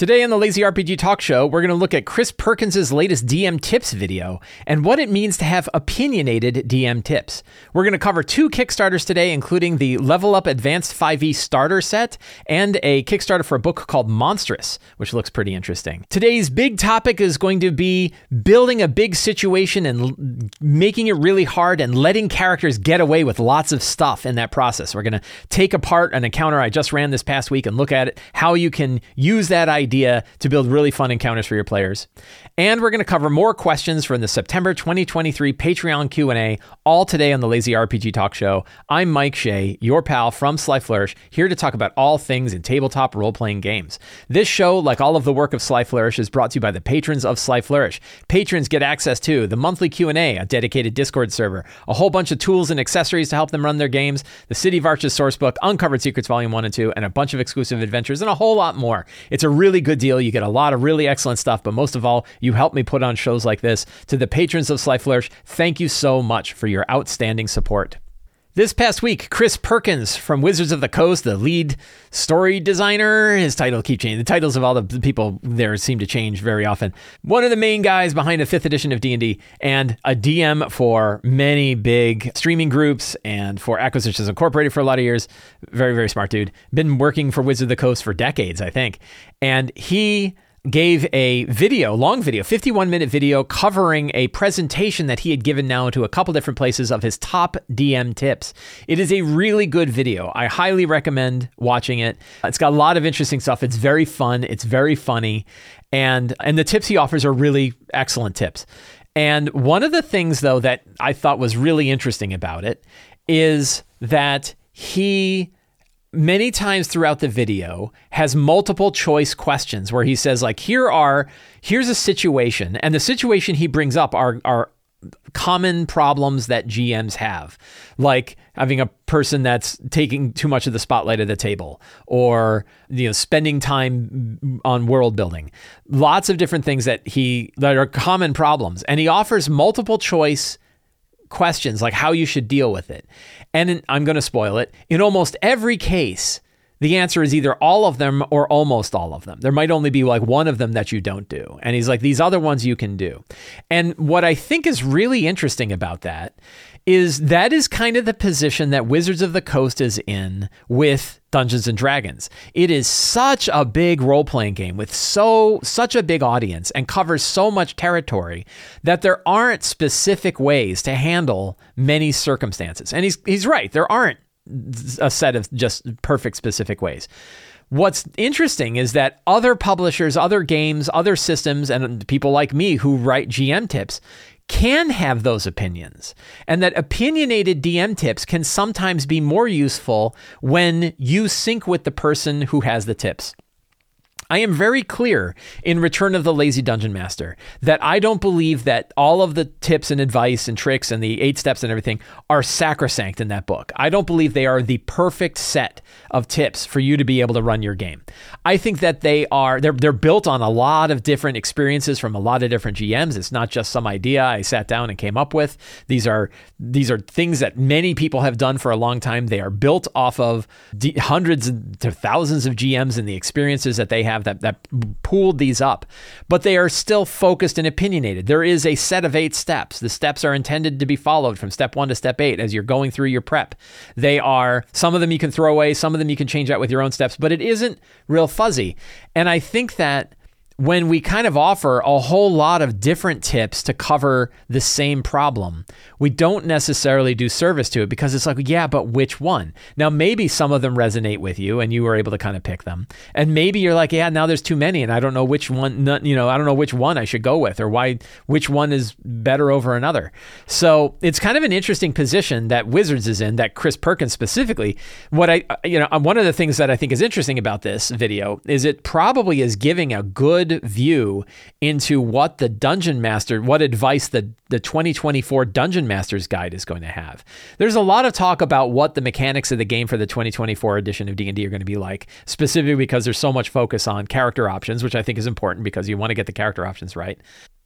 Today on the Lazy RPG Talk Show, we're going to look at Chris Perkins' latest DM tips video and what it means to have opinionated DM tips. We're going to cover two Kickstarters today, including the Level Up Advanced 5e starter set and a Kickstarter for a book called Monstrous, which looks pretty interesting. Today's big topic is going to be building a big situation and l- making it really hard and letting characters get away with lots of stuff in that process. We're going to take apart an encounter I just ran this past week and look at it, how you can use that idea idea to build really fun encounters for your players. And we're going to cover more questions from the September 2023 Patreon Q&A all today on the Lazy RPG Talk Show. I'm Mike Shea, your pal from Sly Flourish, here to talk about all things in tabletop role-playing games. This show, like all of the work of Sly Flourish, is brought to you by the patrons of Sly Flourish. Patrons get access to the monthly Q&A, a dedicated Discord server, a whole bunch of tools and accessories to help them run their games, the City of Arches sourcebook, Uncovered Secrets Volume 1 and 2, and a bunch of exclusive adventures and a whole lot more. It's a really good deal. You get a lot of really excellent stuff, but most of all, you help me put on shows like this. To the patrons of Sly Flourish, thank you so much for your outstanding support. This past week, Chris Perkins from Wizards of the Coast, the lead story designer, his title keep changing. The titles of all the people there seem to change very often. One of the main guys behind a fifth edition of D&D and a DM for many big streaming groups and for Acquisitions Incorporated for a lot of years. Very, very smart dude. Been working for Wizards of the Coast for decades, I think. And he gave a video, long video, 51 minute video covering a presentation that he had given now to a couple different places of his top DM tips. It is a really good video. I highly recommend watching it. It's got a lot of interesting stuff. It's very fun, it's very funny, and and the tips he offers are really excellent tips. And one of the things though that I thought was really interesting about it is that he many times throughout the video has multiple choice questions where he says like here are here's a situation. And the situation he brings up are are common problems that GMs have. Like having a person that's taking too much of the spotlight at the table or you know spending time on world building. Lots of different things that he that are common problems. And he offers multiple choice questions like how you should deal with it. And in, I'm going to spoil it. In almost every case, the answer is either all of them or almost all of them. There might only be like one of them that you don't do. And he's like, these other ones you can do. And what I think is really interesting about that is that is kind of the position that Wizards of the Coast is in with Dungeons and Dragons. It is such a big role-playing game with so such a big audience and covers so much territory that there aren't specific ways to handle many circumstances. And he's he's right, there aren't a set of just perfect specific ways. What's interesting is that other publishers, other games, other systems, and people like me who write GM tips can have those opinions, and that opinionated DM tips can sometimes be more useful when you sync with the person who has the tips. I am very clear in Return of the Lazy Dungeon Master that I don't believe that all of the tips and advice and tricks and the eight steps and everything are sacrosanct in that book. I don't believe they are the perfect set of tips for you to be able to run your game. I think that they are they're they're built on a lot of different experiences from a lot of different GMs. It's not just some idea I sat down and came up with. These are these are things that many people have done for a long time. They are built off of hundreds to thousands of GMs and the experiences that they have have that that pooled these up, but they are still focused and opinionated. There is a set of eight steps. The steps are intended to be followed from step one to step eight as you're going through your prep. They are some of them you can throw away, some of them you can change out with your own steps, but it isn't real fuzzy. And I think that when we kind of offer a whole lot of different tips to cover the same problem, we don't necessarily do service to it because it's like, yeah, but which one? Now, maybe some of them resonate with you and you were able to kind of pick them. And maybe you're like, yeah, now there's too many and I don't know which one, you know, I don't know which one I should go with or why, which one is better over another. So it's kind of an interesting position that Wizards is in, that Chris Perkins specifically. What I, you know, uh, one of the things that I think is interesting about this video is it probably is giving a good view into what the dungeon master, what advice the, the 2024 Dungeon Master's Guide is going to have. There's a lot of talk about what the mechanics of the game for the 2024 edition of D&D are going to be like, specifically because there's so much focus on character options, which I think is important because you want to get the character options right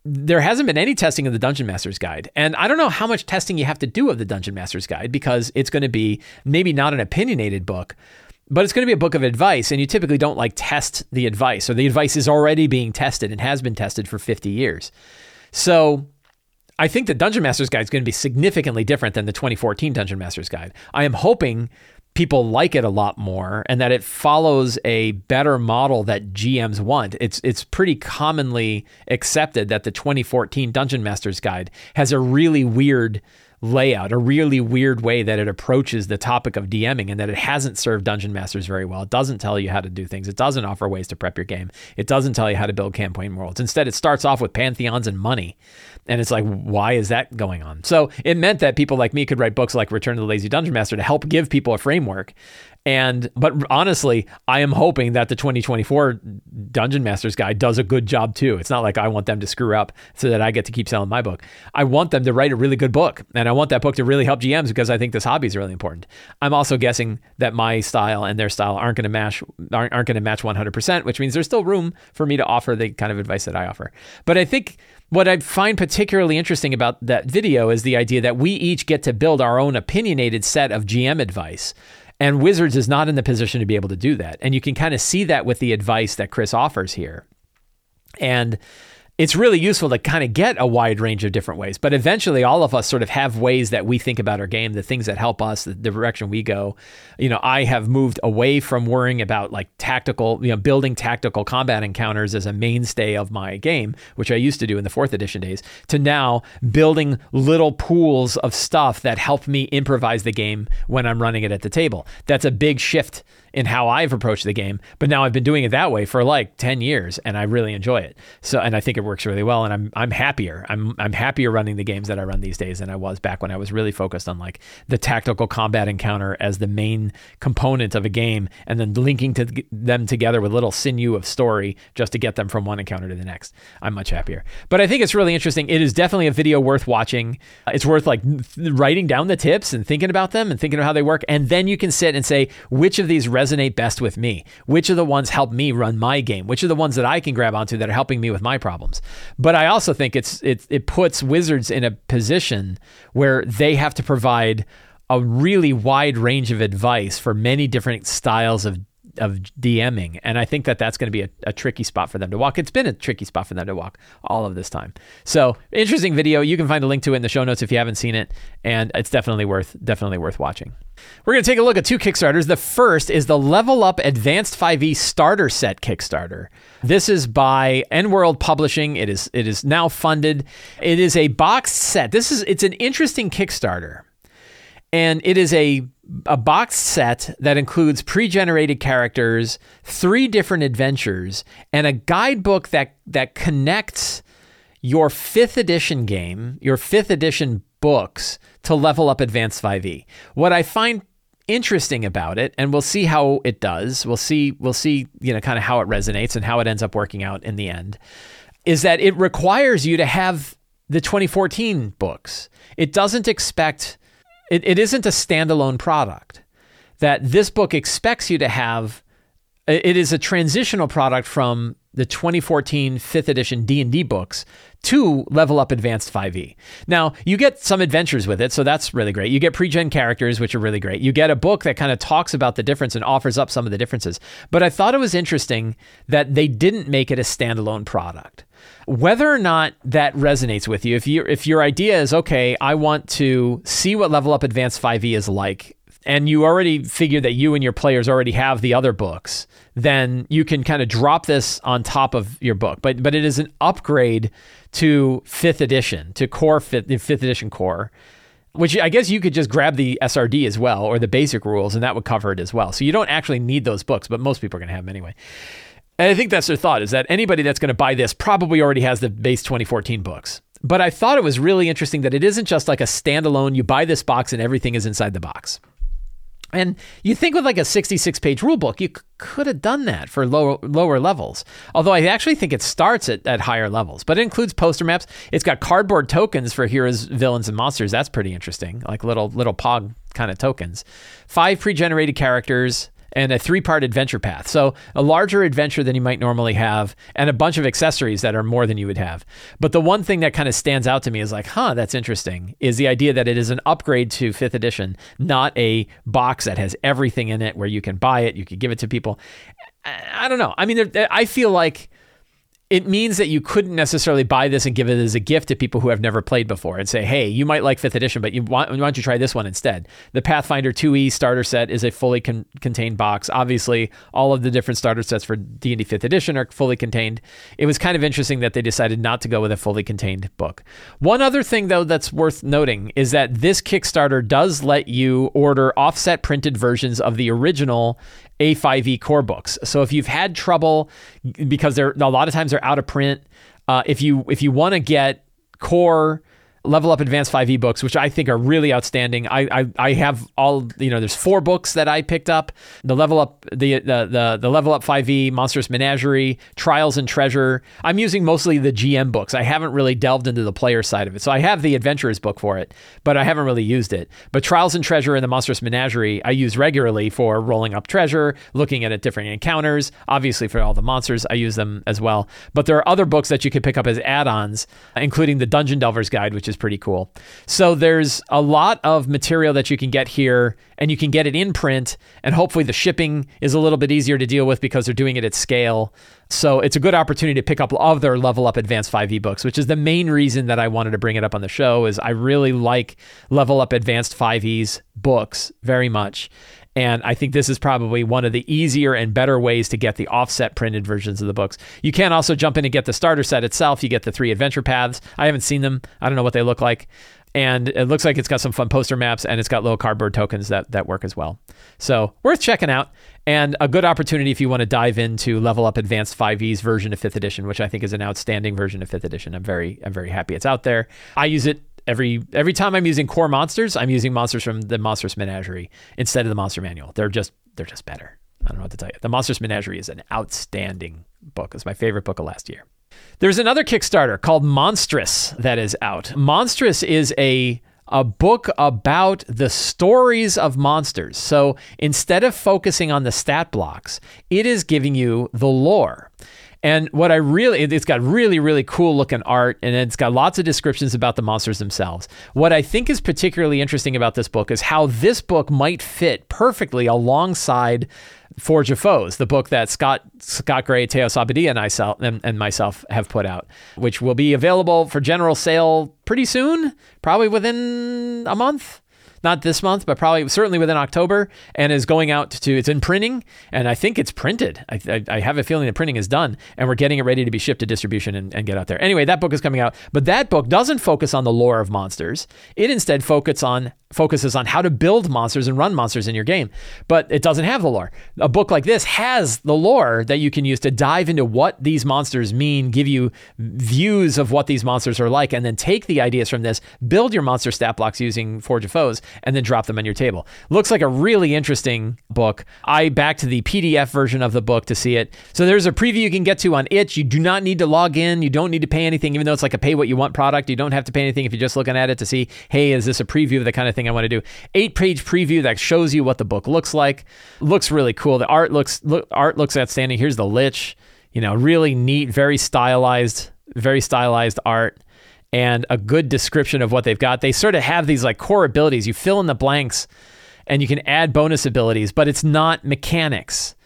there hasn't been any testing of the Dungeon Master's Guide. And I don't know how much testing you have to do of the Dungeon Master's Guide because it's going to be maybe not an opinionated book, but it's going to be a book of advice and you typically don't like test the advice or the advice is already being tested and has been tested for 50 years so i think the dungeon master's guide is going to be significantly different than the 2014 dungeon master's guide i am hoping people like it a lot more and that it follows a better model that GMs want. It's it's pretty commonly accepted that the 2014 Dungeon Master's Guide has a really weird layout, a really weird way that it approaches the topic of DMing and that it hasn't served dungeon masters very well. It doesn't tell you how to do things. It doesn't offer ways to prep your game. It doesn't tell you how to build campaign worlds. Instead, it starts off with pantheons and money. And it's like, why is that going on? So it meant that people like me could write books like Return to the Lazy Dungeon Master to help give people a framework and but honestly, I am hoping that the 2024 Dungeon Masters guy does a good job too. It's not like I want them to screw up so that I get to keep selling my book. I want them to write a really good book, and I want that book to really help GMs because I think this hobby is really important. I'm also guessing that my style and their style aren't going to match aren't, aren't going to match 100%, which means there's still room for me to offer the kind of advice that I offer. But I think what I find particularly interesting about that video is the idea that we each get to build our own opinionated set of GM advice. And Wizards is not in the position to be able to do that. And you can kind of see that with the advice that Chris offers here. And it's really useful to kind of get a wide range of different ways. But eventually, all of us sort of have ways that we think about our game, the things that help us, the direction we go. You know, I have moved away from worrying about like tactical, you know, building tactical combat encounters as a mainstay of my game, which I used to do in the fourth edition days, to now building little pools of stuff that help me improvise the game when I'm running it at the table. That's a big shift in how I've approached the game. But now I've been doing it that way for like 10 years and I really enjoy it. So and I think it works really well and I'm I'm happier. I'm I'm happier running the games that I run these days than I was back when I was really focused on like the tactical combat encounter as the main component of a game and then linking to them together with little sinew of story just to get them from one encounter to the next. I'm much happier. But I think it's really interesting. It is definitely a video worth watching. It's worth like writing down the tips and thinking about them and thinking of how they work and then you can sit and say which of these resonate best with me? Which are the ones help me run my game? Which are the ones that I can grab onto that are helping me with my problems? But I also think it's it it puts Wizards in a position where they have to provide a really wide range of advice for many different styles of of DMing, and I think that that's going to be a, a, tricky spot for them to walk. It's been a tricky spot for them to walk all of this time. So interesting video. You can find a link to it in the show notes if you haven't seen it, and it's definitely worth definitely worth watching. We're going to take a look at two Kickstarters. The first is the Level Up Advanced 5e Starter Set Kickstarter. This is by EN World Publishing. It is it is now funded. It is a box set. This is it's an interesting Kickstarter. And it is a a boxed set that includes pre-generated characters, three different adventures, and a guidebook that that connects your 5th edition game, your 5th edition books to level up Advanced 5e. What I find interesting about it and we'll see how it does. We'll see we'll see, you know, kind of how it resonates and how it ends up working out in the end. Is that it requires you to have the 2014 books. It doesn't expect it, it isn't a standalone product. That this book expects you to have it is a transitional product from the 2014 5th edition D&D books to level up advanced 5e. Now, you get some adventures with it, so that's really great. You get pre-gen characters, which are really great. You get a book that kind of talks about the difference and offers up some of the differences. But I thought it was interesting that they didn't make it a standalone product. Whether or not that resonates with you, if you if your idea is okay, I want to see what level up advanced 5e is like and you already figure that you and your players already have the other books, then you can kind of drop this on top of your book. But but it is an upgrade to fifth edition, to core fifth, fifth edition core, which I guess you could just grab the SRD as well or the basic rules, and that would cover it as well. So you don't actually need those books, but most people are going to have them anyway. And I think that's their thought is that anybody that's going to buy this probably already has the base 2014 books. But I thought it was really interesting that it isn't just like a standalone, you buy this box and everything is inside the box. And you think with like a 66 page rule book, you c- could have done that for lower lower levels. Although I actually think it starts at, at higher levels, but it includes poster maps. It's got cardboard tokens for heroes, villains, and monsters. That's pretty interesting, like little little pog kind of tokens. Five pre generated characters and a three part adventure path. So, a larger adventure than you might normally have, and a bunch of accessories that are more than you would have. But the one thing that kind of stands out to me is like, huh, that's interesting, is the idea that it is an upgrade to fifth edition, not a box that has everything in it where you can buy it, you can give it to people. I don't know. I mean, I feel like it means that you couldn't necessarily buy this and give it as a gift to people who have never played before and say, hey, you might like fifth edition, but you want, why don't you try this one instead? The Pathfinder 2e starter set is a fully con- contained box. Obviously, all of the different starter sets for D&D fifth edition are fully contained. It was kind of interesting that they decided not to go with a fully contained book. One other thing, though, that's worth noting is that this Kickstarter does let you order offset printed versions of the original a5e core books. So if you've had trouble because they're a lot of times they're out of print, uh, if you if you want to get core Level Up Advanced 5e books, which I think are really outstanding. I, I, I have all you know. There's four books that I picked up: the Level Up, the the the, the Level Up 5e, Monstrous Menagerie, Trials and Treasure. I'm using mostly the GM books. I haven't really delved into the player side of it. So I have the Adventurers book for it, but I haven't really used it. But Trials and Treasure and the Monstrous Menagerie I use regularly for rolling up treasure, looking at different encounters. Obviously, for all the monsters, I use them as well. But there are other books that you can pick up as add-ons, including the Dungeon Delver's Guide, which is is pretty cool. So there's a lot of material that you can get here, and you can get it in print, and hopefully the shipping is a little bit easier to deal with because they're doing it at scale. So it's a good opportunity to pick up other Level Up Advanced 5e books, which is the main reason that I wanted to bring it up on the show. Is I really like Level Up Advanced 5e's books very much. And I think this is probably one of the easier and better ways to get the offset printed versions of the books. You can also jump in and get the starter set itself. You get the three adventure paths. I haven't seen them. I don't know what they look like. And it looks like it's got some fun poster maps and it's got little cardboard tokens that, that work as well. So worth checking out and a good opportunity if you want to dive into Level Up Advanced 5e's version of 5th edition, which I think is an outstanding version of 5th edition. I'm very I'm very happy it's out there. I use it every every time I'm using core monsters, I'm using monsters from the Monstrous Menagerie instead of the Monster Manual. They're just they're just better. I don't know what to tell you. The Monstrous Menagerie is an outstanding book. It's my favorite book of last year. There's another Kickstarter called Monstrous that is out. Monstrous is a a book about the stories of monsters. So instead of focusing on the stat blocks, it is giving you the lore. And what I really, it's got really, really cool looking art and it's got lots of descriptions about the monsters themselves. What I think is particularly interesting about this book is how this book might fit perfectly alongside Forge of Foes, the book that Scott Scott Gray, Teos Abadia, and, I, and, and myself have put out, which will be available for general sale pretty soon, probably within a month not this month, but probably certainly within October, and is going out to it's in printing, and I think it's printed. I, I, I have a feeling the printing is done, and we're getting it ready to be shipped to distribution and, and get out there. Anyway, that book is coming out, but that book doesn't focus on the lore of monsters. It instead focuses on focuses on how to build monsters and run monsters in your game, but it doesn't have the lore. A book like this has the lore that you can use to dive into what these monsters mean, give you views of what these monsters are like, and then take the ideas from this, build your monster stat blocks using Forge of Foes, and then drop them on your table. Looks like a really interesting book. I backed the PDF version of the book to see it. So there's a preview you can get to on itch. You do not need to log in. You don't need to pay anything, even though it's like a pay what you want product. You don't have to pay anything if you're just looking at it to see, hey, is this a preview of the kind of thing I want to do? Eight page preview that shows you what the book looks like. Looks really cool. The art looks look, art looks outstanding. Here's the lich. You know, really neat, very stylized, very stylized art and a good description of what they've got. They sort of have these like core abilities. You fill in the blanks and you can add bonus abilities, but it's not mechanics,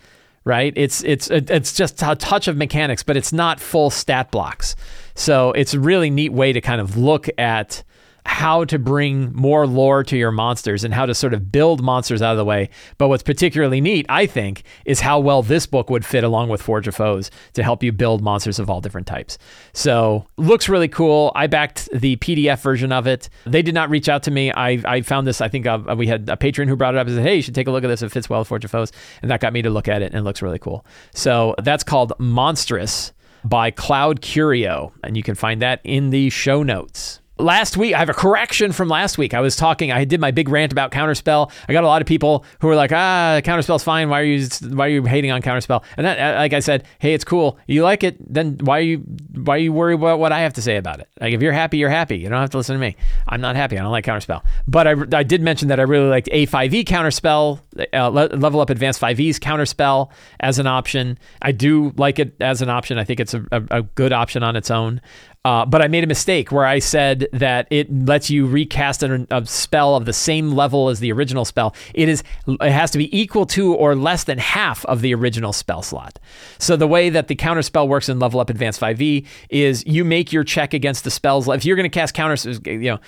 right? It's it's it's just a touch of mechanics, but it's not full stat blocks. So it's a really neat way to kind of look at how to bring more lore to your monsters and how to sort of build monsters out of the way. But what's particularly neat, I think, is how well this book would fit along with Forge of Foes to help you build monsters of all different types. So looks really cool. I backed the PDF version of it. They did not reach out to me. I, I found this, I think uh, we had a patron who brought it up and said, hey, you should take a look at this. It fits well with Forge of Foes. And that got me to look at it and it looks really cool. So that's called Monstrous by Cloud Curio. And you can find that in the show notes. Last week i have a correction from last week. I was talking i did my big rant about counterspell. I got a lot of people who were like ah counterspell's fine. Why are you why are you hating on counterspell? And that, uh, like i said hey it's cool. You like it then why are you why are you worried about what i have to say about it? Like if you're happy you're happy. You don't have to listen to me. I'm not happy. I don't like counterspell. But i, I did mention that i really liked a5e counterspell uh, level up advanced 5e's counterspell as an option. I do like it as an option. I think it's a, a, a good option on its own. Uh, but I made a mistake where I said that it lets you recast a, a, spell of the same level as the original spell. It is it has to be equal to or less than half of the original spell slot. So the way that the counter spell works in Level Up Advanced 5e is you make your check against the spells. If you're going to cast counters, you know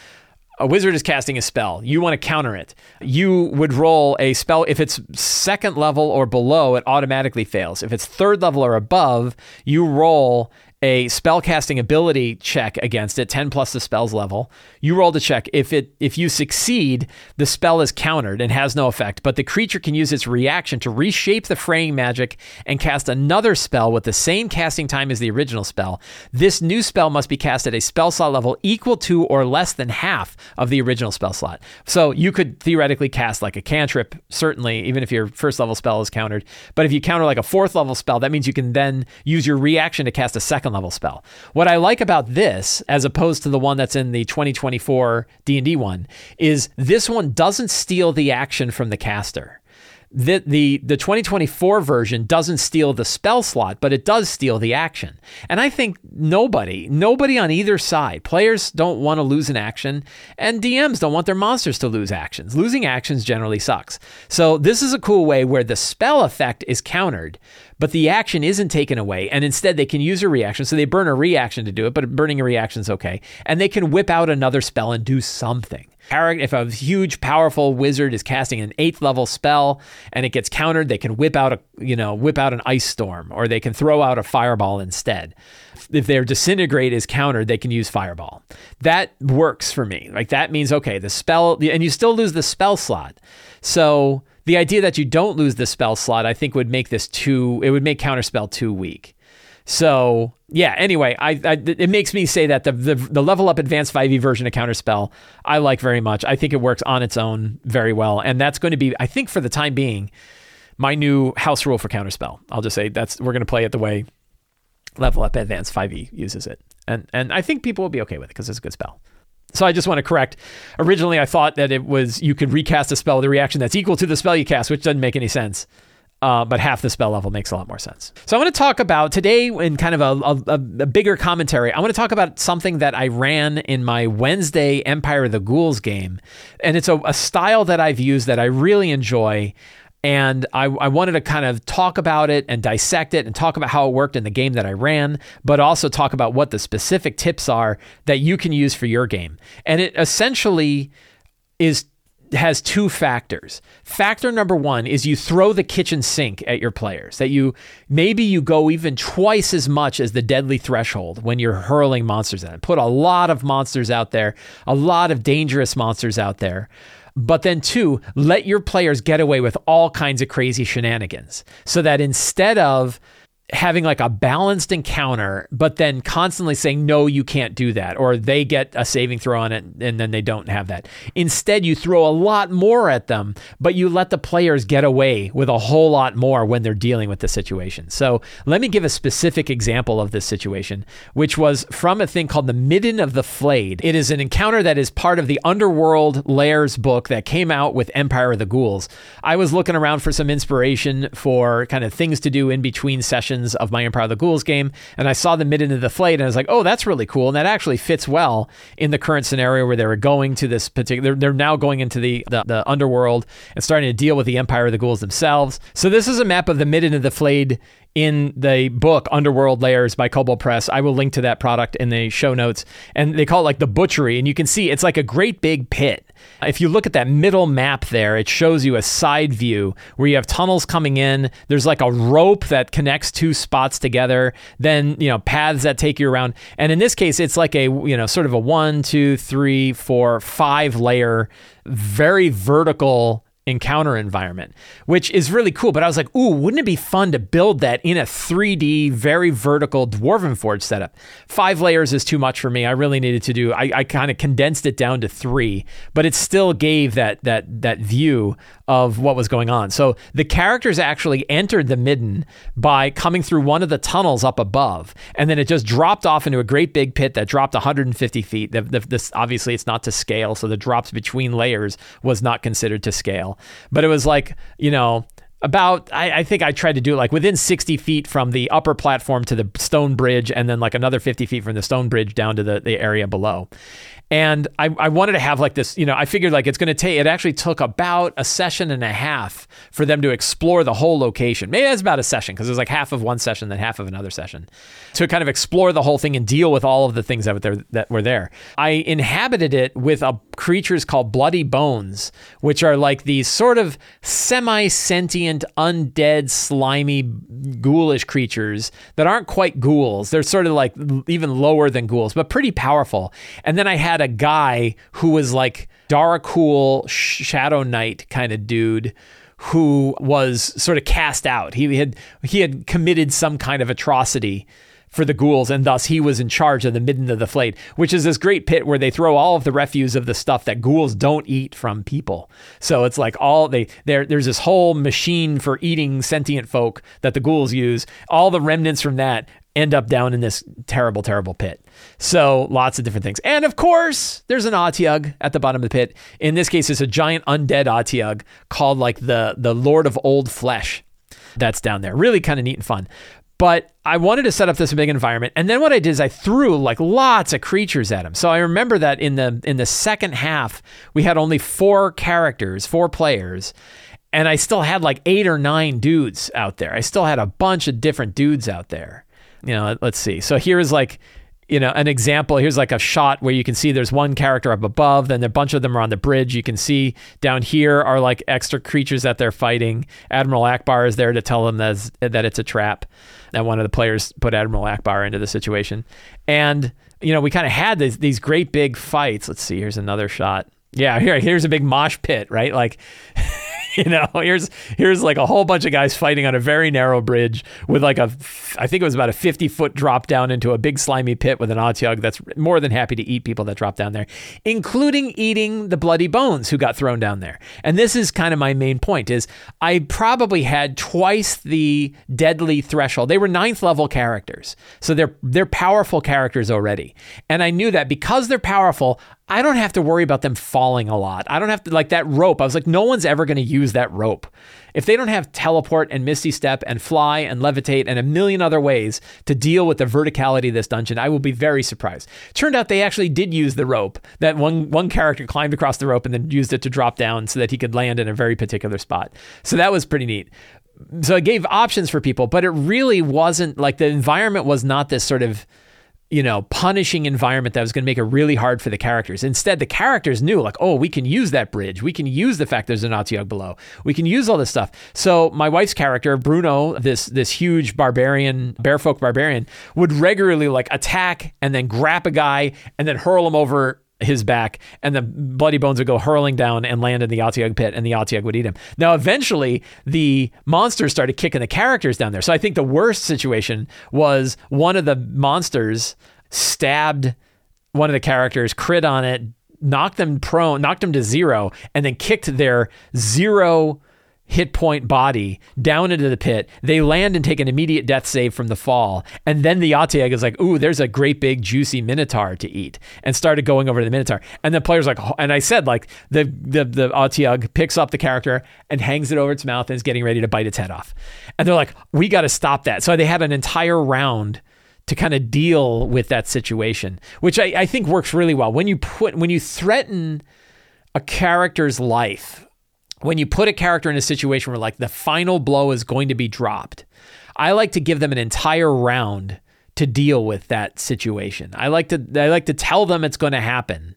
a wizard is casting a spell. You want to counter it. You would roll a spell. If it's second level or below, it automatically fails. If it's third level or above, you roll a spellcasting ability check against it, 10 plus the spell's level. You roll the check. If it if you succeed, the spell is countered and has no effect, but the creature can use its reaction to reshape the fraying magic and cast another spell with the same casting time as the original spell. This new spell must be cast at a spell slot level equal to or less than half of the original spell slot. So you could theoretically cast like a cantrip, certainly, even if your first level spell is countered. But if you counter like a fourth level spell, that means you can then use your reaction to cast a second second level spell. What I like about this, as opposed to the one that's in the 2024 D&D one, is this one doesn't steal the action from the caster the, the the 2024 version doesn't steal the spell slot, but it does steal the action. And I think nobody, nobody on either side, players don't want to lose an action, and DMs don't want their monsters to lose actions. Losing actions generally sucks. So this is a cool way where the spell effect is countered, but the action isn't taken away, and instead they can use a reaction. So they burn a reaction to do it, but burning a reaction is okay, and they can whip out another spell and do something if a huge powerful wizard is casting an eighth level spell and it gets countered, they can whip out a you know whip out an ice storm or they can throw out a fireball instead. If their disintegrate is countered, they can use fireball. That works for me. Like that means okay, the spell and you still lose the spell slot. So the idea that you don't lose the spell slot, I think, would make this too. It would make counterspell too weak. So yeah. Anyway, I, I, it makes me say that the, the, the level up advanced 5e version of Counterspell I like very much. I think it works on its own very well, and that's going to be I think for the time being my new house rule for Counterspell. I'll just say that's we're going to play it the way level up advanced 5e uses it, and and I think people will be okay with it because it's a good spell. So I just want to correct. Originally, I thought that it was you could recast a spell with a reaction that's equal to the spell you cast, which doesn't make any sense uh, but half the spell level makes a lot more sense. So I want to talk about today in kind of a, a, a, bigger commentary. I want to talk about something that I ran in my Wednesday Empire of the Ghouls game, and it's a, a style that I've used that I really enjoy. And I, I, wanted to kind of talk about it and dissect it and talk about how it worked in the game that I ran, but also talk about what the specific tips are that you can use for your game. And it essentially is has two factors. Factor number one is you throw the kitchen sink at your players, that you maybe you go even twice as much as the deadly threshold when you're hurling monsters at them. Put a lot of monsters out there, a lot of dangerous monsters out there. But then, two, let your players get away with all kinds of crazy shenanigans so that instead of having like a balanced encounter, but then constantly saying, no, you can't do that, or they get a saving throw on it and then they don't have that. Instead, you throw a lot more at them, but you let the players get away with a whole lot more when they're dealing with the situation. So let me give a specific example of this situation, which was from a thing called the Midden of the Flayed. It is an encounter that is part of the Underworld Lairs book that came out with Empire of the Ghouls. I was looking around for some inspiration for kind of things to do in between sessions of my Empire of the Ghouls game, and I saw the Midden of the Flayed, and I was like, oh, that's really cool, and that actually fits well in the current scenario where they were going to this particular. They're, they're now going into the, the, the underworld and starting to deal with the Empire of the Ghouls themselves. So this is a map of the Midden of the Flayed in the book Underworld Lairs by Kobold Press. I will link to that product in the show notes. And they call it like the butchery. And you can see it's like a great big pit. If you look at that middle map there, it shows you a side view where you have tunnels coming in. There's like a rope that connects two spots together. Then, you know, paths that take you around. And in this case, it's like a, you know, sort of a one, two, three, four, five layer, very vertical encounter environment, which is really cool. But I was like, ooh, wouldn't it be fun to build that in a 3D, very vertical Dwarven Forge setup? Five layers is too much for me. I really needed to do. I, I kind of condensed it down to three, but it still gave that that that view of what was going on. So the characters actually entered the midden by coming through one of the tunnels up above, and then it just dropped off into a great big pit that dropped 150 feet. The, the, this obviously it's not to scale, so the drops between layers was not considered to scale. But it was like you know about I, I, think I tried to do it like within 60 feet from the upper platform to the stone bridge and then like another 50 feet from the stone bridge down to the, the area below and I, I wanted to have like this, you know, I figured like it's going to take, it actually took about a session and a half for them to explore the whole location. Maybe that's about a session because it was like half of one session, then half of another session to kind of explore the whole thing and deal with all of the things that, there, that were there. I inhabited it with a, creatures called Bloody Bones, which are like these sort of semi undead, slimy, ghoulish creatures that aren't quite ghouls. They're sort of like even lower than ghouls, but pretty powerful. And then I had a guy who was like Darakhul Shadow Knight kind of dude who was sort of cast out. He had he had committed some kind of atrocity for the ghouls, and thus he was in charge of the midden of the flayed, which is this great pit where they throw all of the refuse of the stuff that ghouls don't eat from people. So it's like all they there. There's this whole machine for eating sentient folk that the ghouls use. All the remnants from that end up down in this terrible, terrible pit. So lots of different things. And of course, there's an Otyugh at the bottom of the pit. In this case, it's a giant undead Otyugh called like the the Lord of Old Flesh. That's down there. Really kind of neat and fun. But I wanted to set up this big environment, and then what I did is I threw like lots of creatures at him. So I remember that in the in the second half, we had only four characters, four players, and I still had like eight or nine dudes out there. I still had a bunch of different dudes out there you know, let's see. So here's like, you know, an example. Here's like a shot where you can see there's one character up above, then a bunch of them are on the bridge. You can see down here are like extra creatures that they're fighting. Admiral Ackbar is there to tell them that, that it's a trap. And one of the players put Admiral Ackbar into the situation. And, you know, we kind of had these, these great big fights. Let's see, here's another shot. Yeah, here, here's a big mosh pit, right? Like, you know, here's here's like a whole bunch of guys fighting on a very narrow bridge with like a, I think it was about a 50 foot drop down into a big slimy pit with an Otyugh that's more than happy to eat people that drop down there, including eating the bloody bones who got thrown down there. And this is kind of my main point: is I probably had twice the deadly threshold. They were ninth level characters, so they're they're powerful characters already, and I knew that because they're powerful, I don't have to worry about them falling a lot. I don't have to like that rope. I was like, no one's ever going to use that rope. If they don't have teleport and misty step and fly and levitate and a million other ways to deal with the verticality of this dungeon, I will be very surprised. Turned out they actually did use the rope. That one one character climbed across the rope and then used it to drop down so that he could land in a very particular spot. So that was pretty neat so it gave options for people, but it really wasn't like the environment was not this sort of you know, punishing environment that was going to make it really hard for the characters. Instead, the characters knew, like, oh, we can use that bridge. We can use the fact there's an Otyugh below. We can use all this stuff. So my wife's character, Bruno, this this huge barbarian, bearfolk barbarian, would regularly like attack and then grab a guy and then hurl him over his back, and the bloody bones would go hurling down and land in the Otyugh pit, and the Otyugh would eat him. Now, eventually, the monsters started kicking the characters down there. So I think the worst situation was one of the monsters stabbed one of the characters, crit on it, knocked them prone, knocked them to zero, and then kicked their zero hit point body down into the pit. They land and take an immediate death save from the fall. And then the Otyugh is like, ooh, there's a great big juicy Minotaur to eat. And started going over to the Minotaur. And the player's like, and I said, like, the the the Otyugh picks up the character and hangs it over its mouth and is getting ready to bite its head off. And they're like, we got to stop that. So they had an entire round to kind of deal with that situation, which I, I think works really well. When you put when you threaten a character's life when you put a character in a situation where like the final blow is going to be dropped, I like to give them an entire round to deal with that situation. I like to I like to tell them it's going to happen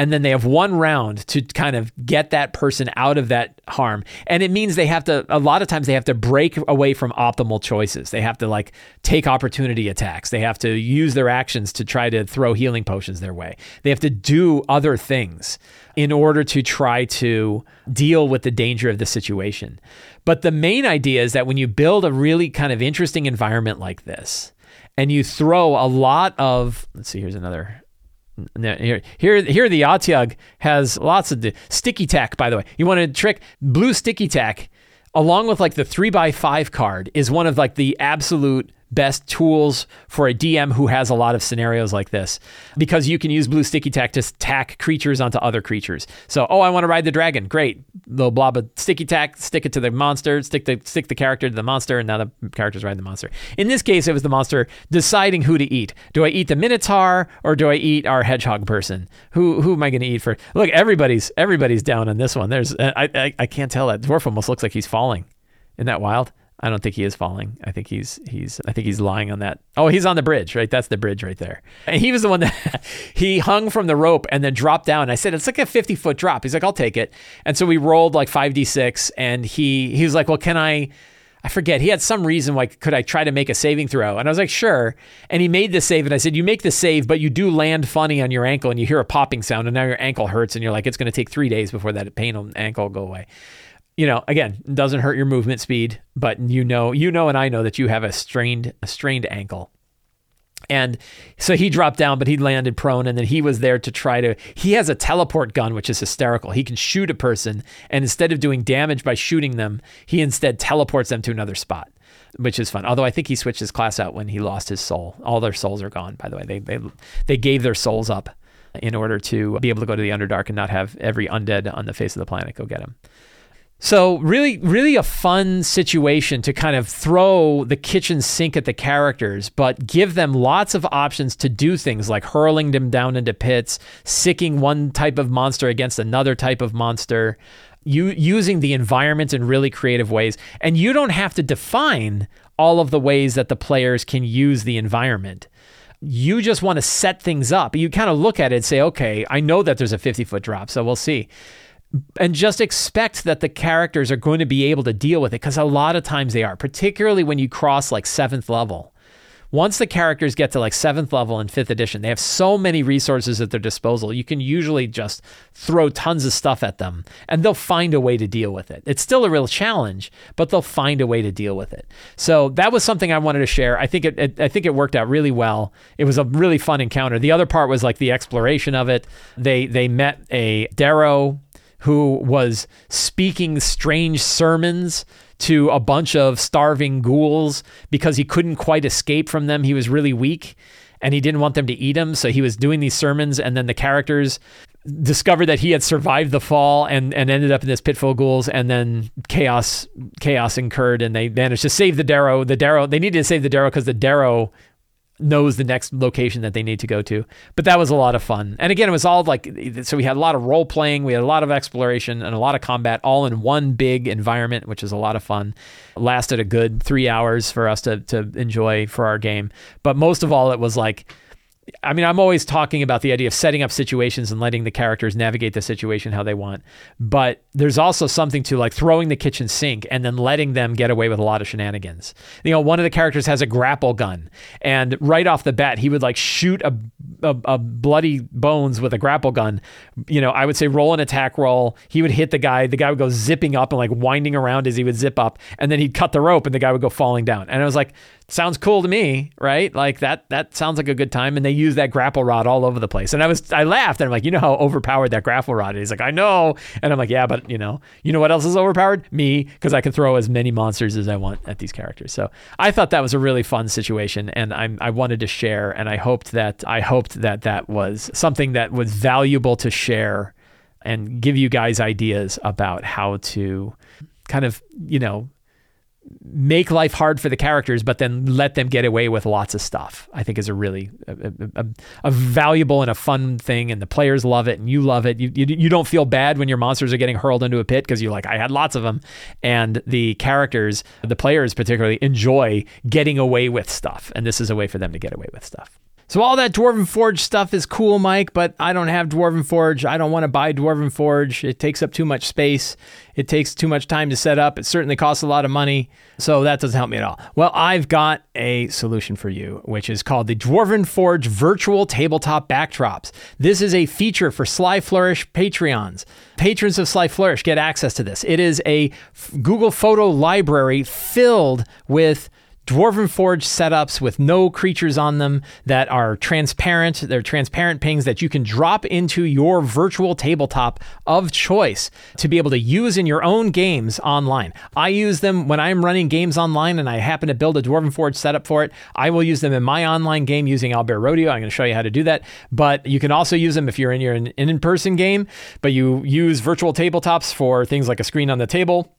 and then they have one round to kind of get that person out of that harm. And it means they have to a lot of times they have to break away from optimal choices. They have to like take opportunity attacks. They have to use their actions to try to throw healing potions their way. They have to do other things in order to try to deal with the danger of the situation. But the main idea is that when you build a really kind of interesting environment like this and you throw a lot of let's see here's another here, here, here, the Otyugh has lots of the sticky tack. By the way, you want to trick blue sticky tack, along with like the three by five card, is one of like the absolute best tools for a DM who has a lot of scenarios like this because you can use blue sticky tack to tack creatures onto other creatures. So, oh, I want to ride the dragon. Great. Little blob of sticky tack, stick it to the monster, stick the stick the character to the monster, and now the character's riding the monster. In this case, it was the monster deciding who to eat. Do I eat the Minotaur or do I eat our hedgehog person? Who who am I going to eat for? Look, everybody's everybody's down on this one. There's I I, I can't tell that dwarf almost looks like he's falling. Isn't that wild? I don't think he is falling. I think he's he's I think he's lying on that. Oh, he's on the bridge, right? That's the bridge right there. And he was the one that he hung from the rope and then dropped down. I said it's like a 50 foot drop. He's like, I'll take it. And so we rolled like 5d6 and he he was like, Well, can I I forget. He had some reason why could I try to make a saving throw? And I was like, sure. And he made the save and I said, You make the save, but you do land funny on your ankle and you hear a popping sound and now your ankle hurts and you're like, it's gonna take three days before that pain on ankle go away you know, again, doesn't hurt your movement speed, but you know, you know, and I know that you have a strained, a strained ankle. And so he dropped down, but he landed prone, and then he was there to try to. He has a teleport gun, which is hysterical. He can shoot a person, and instead of doing damage by shooting them, he instead teleports them to another spot, which is fun. Although I think he switched his class out when he lost his soul. All their souls are gone, by the way. They they they gave their souls up in order to be able to go to the Underdark and not have every undead on the face of the planet go get him. So really, really a fun situation to kind of throw the kitchen sink at the characters, but give them lots of options to do things like hurling them down into pits, sicking one type of monster against another type of monster, using the environment in really creative ways. And you don't have to define all of the ways that the players can use the environment you just want to set things up. You kind of look at it and say, okay, I know that there's a 50 foot drop, so we'll see and just expect that the characters are going to be able to deal with it because a lot of times they are, particularly when you cross like seventh level. Once the characters get to like seventh level in fifth edition, they have so many resources at their disposal. You can usually just throw tons of stuff at them and they'll find a way to deal with it. It's still a real challenge, but they'll find a way to deal with it. So that was something I wanted to share. I think it, it I think it worked out really well. It was a really fun encounter. The other part was like the exploration of it. They they met a Derro who was speaking strange sermons to a bunch of starving ghouls because he couldn't quite escape from them. He was really weak and he didn't want them to eat him. So he was doing these sermons, and then the characters discovered that he had survived the fall and, and ended up in this pit full of ghouls and then chaos chaos incurred and they managed to save the Derro. The Derro they needed to save the Derro because the Derro knows the next location that they need to go to. But that was a lot of fun. And again, it was all like so we had a lot of role playing, we had a lot of exploration and a lot of combat all in one big environment, which is a lot of fun. Lasted a good 3 hours for us to to enjoy for our game. But most of all it was like I mean, I'm always talking about the idea of setting up situations and letting the characters navigate the situation how they want. But there's also something to like throwing the kitchen sink and then letting them get away with a lot of shenanigans. You know, one of the characters has a grapple gun, and right off the bat, he would like shoot a, a, a bloody bones with a grapple gun. You know, I would say roll an attack roll. He would hit the guy. The guy would go zipping up and like winding around as he would zip up, and then he'd cut the rope, and the guy would go falling down. And I was like, sounds cool to me, right? Like that that sounds like a good time. And they use that grapple rod all over the place. And I was I laughed and I'm like, you know how overpowered that grapple rod is. He's like, I know. And I'm like, yeah, but you know, you know what else is overpowered? Me, because I can throw as many monsters as I want at these characters. So I thought that was a really fun situation, and I'm I wanted to share, and I hoped that I hoped that that was something that was valuable to share and give you guys ideas about how to kind of you know make life hard for the characters, but then let them get away with lots of stuff. I think is a really a, a, a, valuable and a fun thing, and the players love it, and you love it. You, you you don't feel bad when your monsters are getting hurled into a pit because you're like, I had lots of them, and the characters, the players particularly, enjoy getting away with stuff, and this is a way for them to get away with stuff. So all that Dwarven Forge stuff is cool, Mike, but I don't have Dwarven Forge. I don't want to buy Dwarven Forge. It takes up too much space. It takes too much time to set up. It certainly costs a lot of money. So that doesn't help me at all. Well, I've got a solution for you, which is called the Dwarven Forge Virtual Tabletop Backdrops. This is a feature for Sly Flourish Patreons. Patrons of Sly Flourish get access to this. It is a Google photo library filled with Dwarven Forge setups with no creatures on them that are transparent. They're transparent PNGs that you can drop into your virtual tabletop of choice to be able to use in your own games online. I use them when I'm running games online and I happen to build a Dwarven Forge setup for it. I will use them in my online game using Owlbear Rodeo. I'm going to show you how to do that. But you can also use them if you're in your in person game, but you use virtual tabletops for things like a screen on the table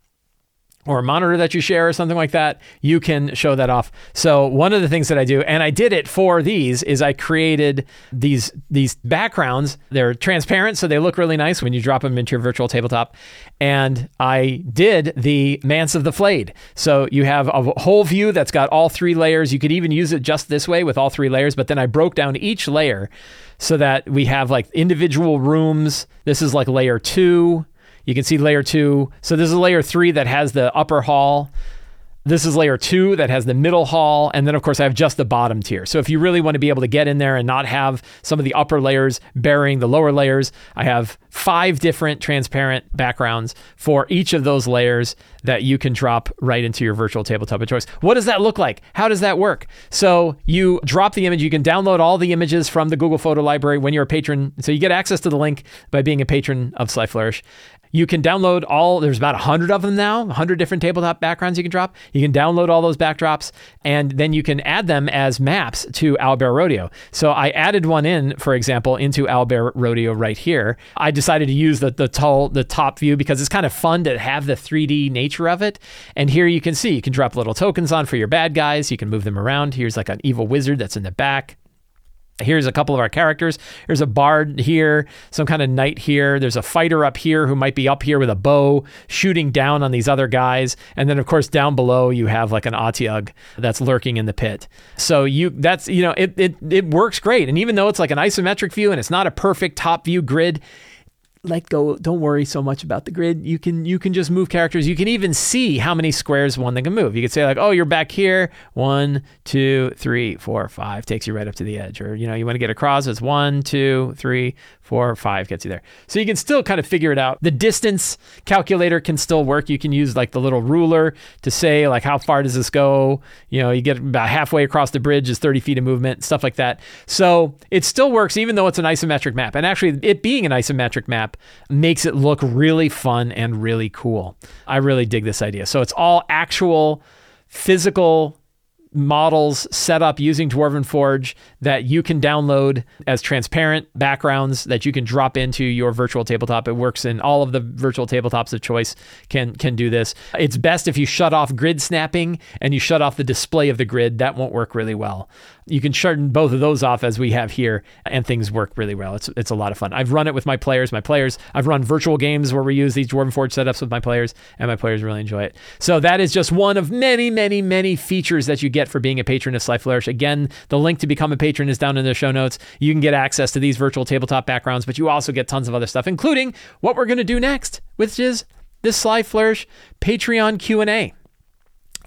or a monitor that you share or something like that, you can show that off. So one of the things that I do, and I did it for these, is I created these these backgrounds. They're transparent, so they look really nice when you drop them into your virtual tabletop. And I did the Mance of the Flayed. So you have a whole view that's got all three layers. You could even use it just this way with all three layers, but then I broke down each layer so that we have like individual rooms. This is like layer two you can see layer two. So this is layer three that has the upper hall. This is layer two that has the middle hall. And then, of course, I have just the bottom tier. So if you really want to be able to get in there and not have some of the upper layers burying the lower layers, I have five different transparent backgrounds for each of those layers that you can drop right into your virtual tabletop of choice. What does that look like? How does that work? So you drop the image. You can download all the images from the Google Photo Library when you're a patron. So you get access to the link by being a patron of Sly Flourish. You can download all, there's about 100 of them now, 100 different tabletop backgrounds you can drop. You can download all those backdrops and then you can add them as maps to Owlbear Rodeo. So I added one in, for example, into Owlbear Rodeo right here. I decided to use the, the, tall, the top view because it's kind of fun to have the 3D nature of it. And here you can see, you can drop little tokens on for your bad guys. You can move them around. Here's like an evil wizard that's in the back. Here's a couple of our characters. There's a bard here, some kind of knight here. There's a fighter up here who might be up here with a bow shooting down on these other guys. And then of course down below you have like an Otyugh that's lurking in the pit. So you that's you know it it it works great. And even though it's like an isometric view and it's not a perfect top view grid, let go don't worry so much about the grid. You can you can just move characters. You can even see how many squares one they can move. You could say like oh you're back here. One two three four five takes you right up to the edge. Or you know you want to get across it's one two three four or five gets you there. So you can still kind of figure it out. The distance calculator can still work. You can use like the little ruler to say like how far does this go? You know you get about halfway across the bridge is 30 feet of movement stuff like that. So it still works even though it's an isometric map. And actually it being an isometric map makes it look really fun and really cool. I really dig this idea. So it's all actual physical models set up using Dwarven Forge that you can download as transparent backgrounds that you can drop into your virtual tabletop. It works in all of the virtual tabletops of choice can can do this. It's best if you shut off grid snapping and you shut off the display of the grid. That won't work really well. You can shut both of those off as we have here and things work really well. It's it's a lot of fun. I've run it with my players. My players, I've run virtual games where we use these Dwarven Forge setups with my players and my players really enjoy it. So that is just one of many many many features that you get for being a patron of Sly Flourish. Again, the link to become a patron is down in the show notes. You can get access to these virtual tabletop backgrounds, but you also get tons of other stuff, including what we're going to do next, which is this Sly Flourish Patreon Q&A.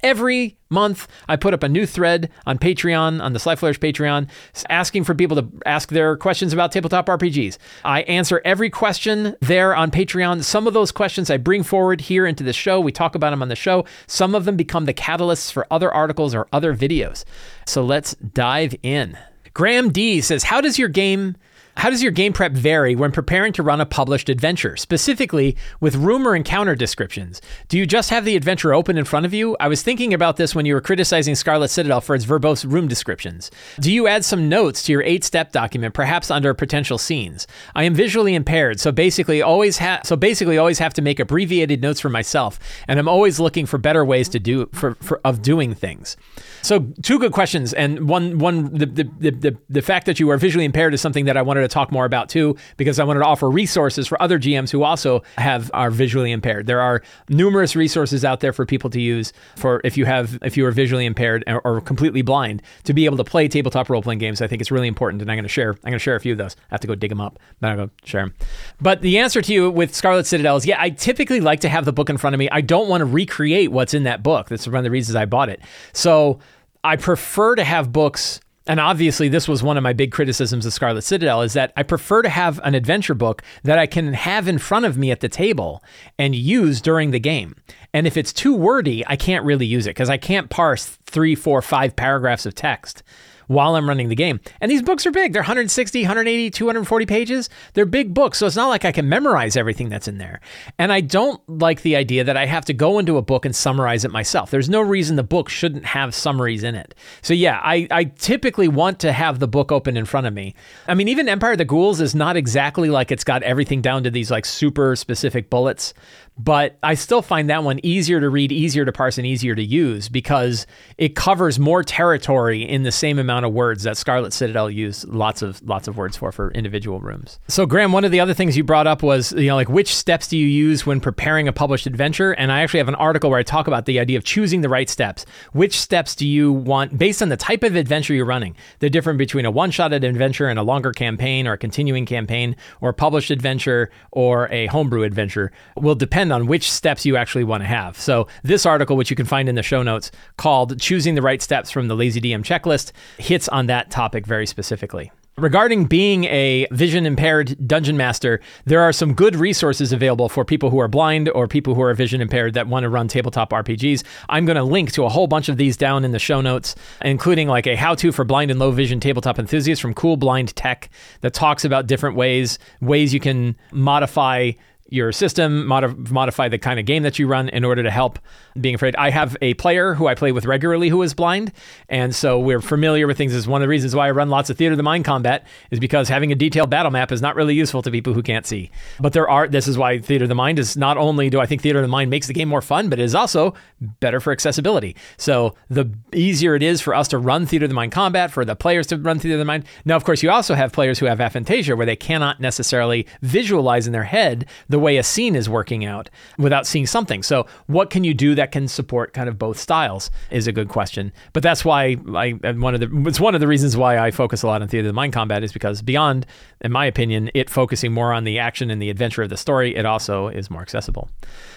Every month, I put up a new thread on Patreon, on the Sly Flourish Patreon, asking for people to ask their questions about tabletop RPGs. I answer every question there on Patreon. Some of those questions I bring forward here into the show. We talk about them on the show. Some of them become the catalysts for other articles or other videos. So let's dive in. Graham D says, How does your game how does your game prep vary when preparing to run a published adventure, specifically with room or encounter descriptions? Do you just have the adventure open in front of you? I was thinking about this when you were criticizing Scarlet Citadel for its verbose room descriptions. Do you add some notes to your eight step document, perhaps under potential scenes? I am visually impaired, so basically always have so basically always have to make abbreviated notes for myself, and I'm always looking for better ways to do for, for of doing things. So two good questions, and one one the the, the the fact that you are visually impaired is something that I wanted to talk more about too, because I wanted to offer resources for other GMs who also have are visually impaired. There are numerous resources out there for people to use for if you have if you are visually impaired or, or completely blind to be able to play tabletop role playing games. I think it's really important, and I'm going to share I'm going to share a few of those. I have to go dig them up, then I'll go share them. But the answer to you with Scarlet Citadel is yeah, I typically like to have the book in front of me. I don't want to recreate what's in that book. That's one of the reasons I bought it. So I prefer to have books and obviously this was one of my big criticisms of Scarlet Citadel is that I prefer to have an adventure book that I can have in front of me at the table and use during the game. And if it's too wordy, I can't really use it because I can't parse three, four, five paragraphs of text while I'm running the game. And these books are big. They're 160, 180, 240 pages. They're big books. So it's not like I can memorize everything that's in there. And I don't like the idea that I have to go into a book and summarize it myself. There's no reason the book shouldn't have summaries in it. So yeah, I, I typically want to have the book open in front of me. I mean, even Empire of the Ghouls is not exactly like it's got everything down to these like super specific bullets but I still find that one easier to read, easier to parse, and easier to use because it covers more territory in the same amount of words that Scarlet Citadel used lots of lots of words for for individual rooms. So Graham, one of the other things you brought up was you know like which steps do you use when preparing a published adventure? And I actually have an article where I talk about the idea of choosing the right steps. Which steps do you want based on the type of adventure you're running? The difference between a one-shot adventure and a longer campaign or a continuing campaign or a published adventure or a homebrew adventure will depend depend on which steps you actually want to have. So, this article, which you can find in the show notes, called Choosing the Right Steps from the Lazy DM Checklist, hits on that topic very specifically. Regarding being a vision impaired dungeon master, there are some good resources available for people who are blind or people who are vision impaired that want to run tabletop RPGs. I'm going to link to a whole bunch of these down in the show notes, including like a how to for blind and low vision tabletop enthusiasts from Cool Blind Tech that talks about different ways, ways you can modify your system, mod- modify the kind of game that you run in order to help being afraid. I have a player who I play with regularly who is blind, and so we're familiar with things. Is one of the reasons why I run lots of Theater of the Mind combat is because having a detailed battle map is not really useful to people who can't see. But there are. This is why Theater of the Mind is not only do I think Theater of the Mind makes the game more fun, but it is also better for accessibility. So the easier it is for us to run Theater of the Mind combat, for the players to run Theater of the Mind. Now, of course, you also have players who have aphantasia where they cannot necessarily visualize in their head the way a scene is working out without seeing something. So, what can you do that can support kind of both styles is a good question. But that's why I one of the it's one of the reasons why I focus a lot on theater of the mind combat is because beyond, in my opinion, it focusing more on the action and the adventure of the story, it also is more accessible.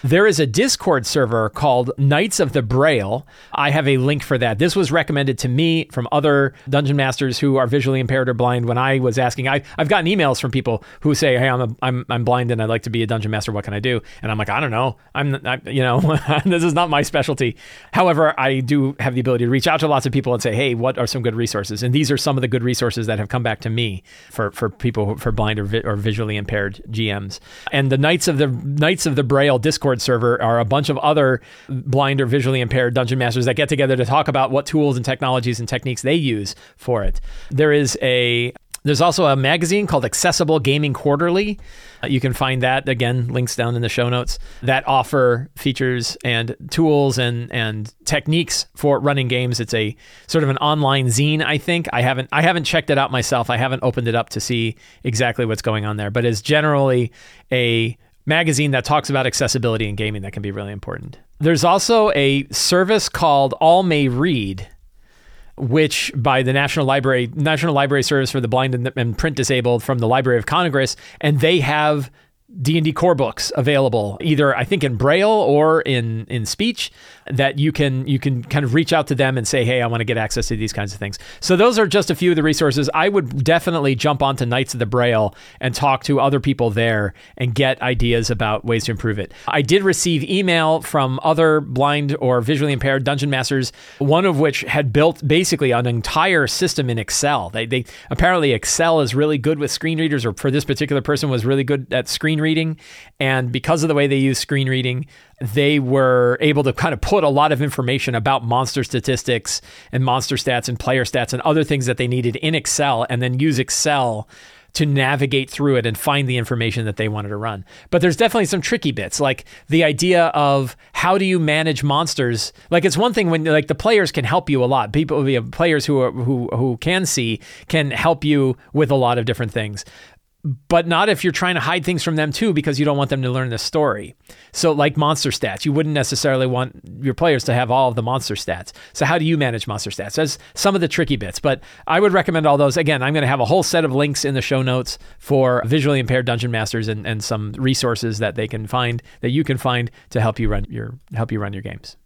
There is a Discord server called Knights of the Braille. I have a link for that. This was recommended to me from other dungeon masters who are visually impaired or blind. When I was asking, I, I've gotten emails from people who say, "Hey, I'm a, I'm I'm blind and I'd like to be a dungeon master. What can I do?" And I'm like, I don't know. I'm I, you know this is not my specialty. However, I do have the ability to reach out to lots of people and say, "Hey, what are some good resources?" And these are some of the good resources that have come back to me for for people for blind or, vi- or visually impaired GMs. And the Knights of the Knights of the Braille Discord server are a bunch of other blind or visually impaired dungeon masters that get together to talk about what tools and technologies and techniques they use for it. There is a there's also a magazine called Accessible Gaming Quarterly. Uh, you can find that again, links down in the show notes that offer features and tools and and techniques for running games. It's a sort of an online zine, I think. I haven't I haven't checked it out myself. I haven't opened it up to see exactly what's going on there, but it's generally a magazine that talks about accessibility in gaming that can be really important. There's also a service called All May Read which by the National Library National Library Service for the Blind and, and Print Disabled from the Library of Congress, and they have D&D core books available either I think in braille or in in speech that you can you can kind of reach out to them and say hey I want to get access to these kinds of things. So those are just a few of the resources. I would definitely jump onto Knights of the Braille and talk to other people there and get ideas about ways to improve it. I did receive email from other blind or visually impaired dungeon masters, one of which had built basically an entire system in Excel. They they apparently Excel is really good with screen readers or for this particular person was really good at screen screen reading. And because of the way they use screen reading, they were able to kind of put a lot of information about monster statistics and monster stats and player stats and other things that they needed in Excel and then use Excel to navigate through it and find the information that they wanted to run. But there's definitely some tricky bits, like the idea of how do you manage monsters. Like it's one thing when like the players can help you a lot. People, players who are, who who can see can help you with a lot of different things but not if you're trying to hide things from them too because you don't want them to learn the story. So like monster stats, you wouldn't necessarily want your players to have all of the monster stats. So how do you manage monster stats? That's some of the tricky bits, but I would recommend all those. Again, I'm going to have a whole set of links in the show notes for visually impaired dungeon masters and, and some resources that they can find that you can find to help you run your help you run your games.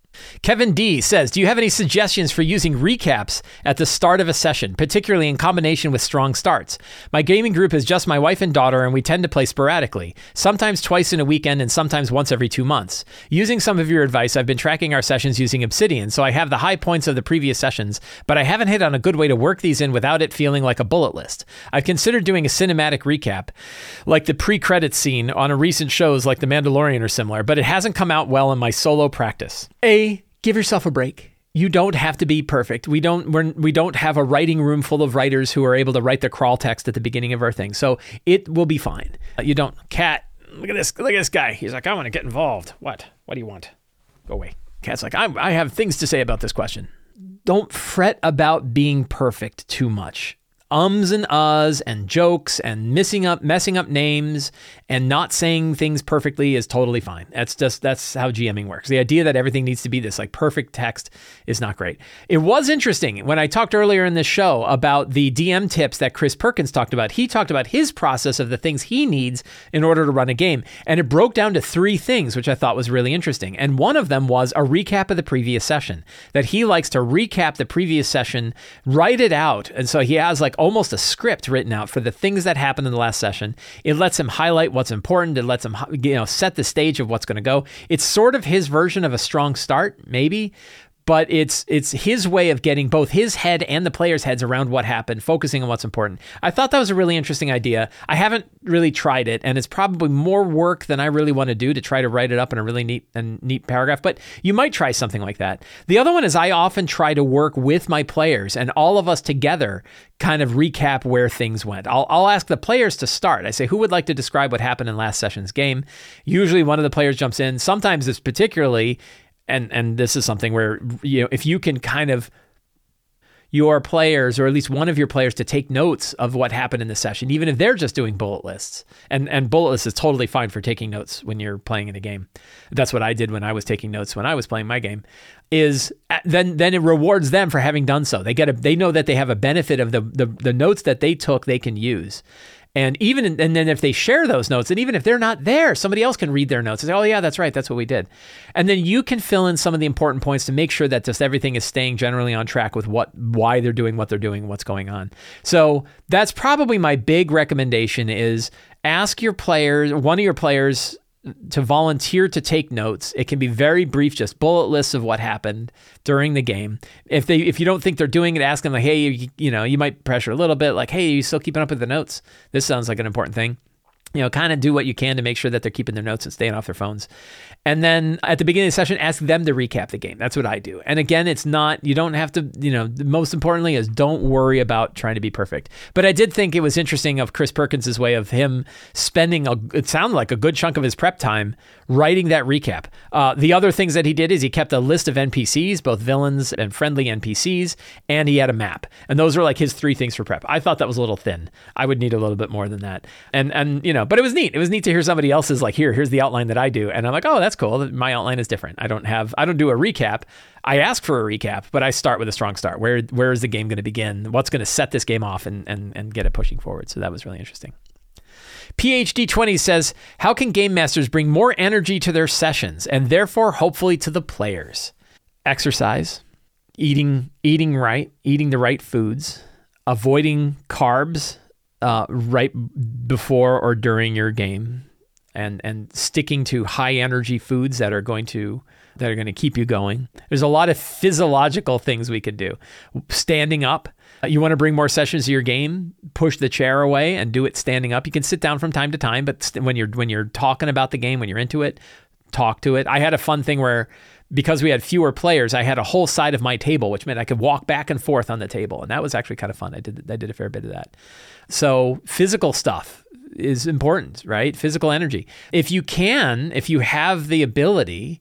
Kevin D says, Do you have any suggestions for using recaps at the start of a session, particularly in combination with strong starts? My gaming group is just my wife and daughter, and we tend to play sporadically, sometimes twice in a weekend and sometimes once every two months. Using some of your advice, I've been tracking our sessions using Obsidian, so I have the high points of the previous sessions, but I haven't hit on a good way to work these in without it feeling like a bullet list. I've considered doing a cinematic recap, like the pre credit scene on a recent shows like The Mandalorian or similar, but it hasn't come out well in my solo practice. A give yourself a break. You don't have to be perfect. We don't we're, we don't have a writing room full of writers who are able to write the crawl text at the beginning of our thing. So it will be fine. Uh, you don't cat look at this look at this guy. He's like I want to get involved. What? What do you want? Go away. Cat's like I I have things to say about this question. Don't fret about being perfect too much ums and uhs and jokes and missing up messing up names and not saying things perfectly is totally fine. That's just that's how GMing works. The idea that everything needs to be this like perfect text is not great. It was interesting when I talked earlier in this show about the DM tips that Chris Perkins talked about. He talked about his process of the things he needs in order to run a game, and it broke down to three things, which I thought was really interesting. And one of them was a recap of the previous session. That he likes to recap the previous session, write it out, and so he has like almost a script written out for the things that happened in the last session. It lets him highlight what's important. It lets him, you know, set the stage of what's going to go. It's sort of his version of a strong start, maybe, but it's it's his way of getting both his head and the players' heads around what happened, focusing on what's important. I thought that was a really interesting idea. I haven't really tried it, and it's probably more work than I really want to do to try to write it up in a really neat and neat paragraph. But you might try something like that. The other one is I often try to work with my players and all of us together, kind of recap where things went. I'll I'll ask the players to start. I say, who would like to describe what happened in last session's game? Usually, one of the players jumps in. Sometimes it's particularly and and this is something where you know if you can kind of your players or at least one of your players to take notes of what happened in the session even if they're just doing bullet lists and and bullet lists is totally fine for taking notes when you're playing in a game. That's what i did when i was taking notes when i was playing my game is uh, then then it rewards them for having done so. They get a they know that they have a benefit of the the, the notes that they took they can use and even and then if they share those notes, and even if they're not there, somebody else can read their notes and say, "Oh yeah, that's right, that's what we did." And then you can fill in some of the important points to make sure that just everything is staying generally on track with what why they're doing what they're doing, what's going on. So that's probably my big recommendation: is ask your players, one of your players, to volunteer to take notes. It can be very brief, just bullet lists of what happened during the game. If they if you don't think they're doing it, ask them like, hey, you, you know, you might pressure a little bit, like, hey, are you still keeping up with the notes? This sounds like an important thing you know, kind of do what you can to make sure that they're keeping their notes and staying off their phones. And then at the beginning of the session, ask them to recap the game. That's what I do. And again, it's not, you don't have to, you know, most importantly is don't worry about trying to be perfect. But I did think it was interesting of Chris Perkins' way of him spending, a, it sounded like a good chunk of his prep time writing that recap. Uh, the other things that he did is he kept a list of NPCs, both villains and friendly NPCs, and he had a map. And those were like his three things for prep. I thought that was a little thin. I would need a little bit more than that. And, and, you know, but it was neat. It was neat to hear somebody else's like, here, here's the outline that I do. And I'm like, oh, that's cool. My outline is different. I don't have, I don't do a recap. I ask for a recap, but I start with a strong start. Where, where is the game going to begin? What's going to set this game off and, and, and get it pushing forward? So that was really interesting. PhD 20 says, How can game masters bring more energy to their sessions and therefore hopefully to the players? Exercise, eating, eating right, eating the right foods, avoiding carbs uh, right before or during your game, and and sticking to high energy foods that are going to that are going to keep you going. There's a lot of physiological things we could do. Standing up. Uh, you want to bring more sessions to your game? Push the chair away and do it standing up. You can sit down from time to time, but when you're when you're talking about the game, when you're into it, talk to it. I had a fun thing where because we had fewer players, I had a whole side of my table, which meant I could walk back and forth on the table, and that was actually kind of fun. I did I did a fair bit of that. So physical stuff is important, right? Physical energy. If you can, if you have the ability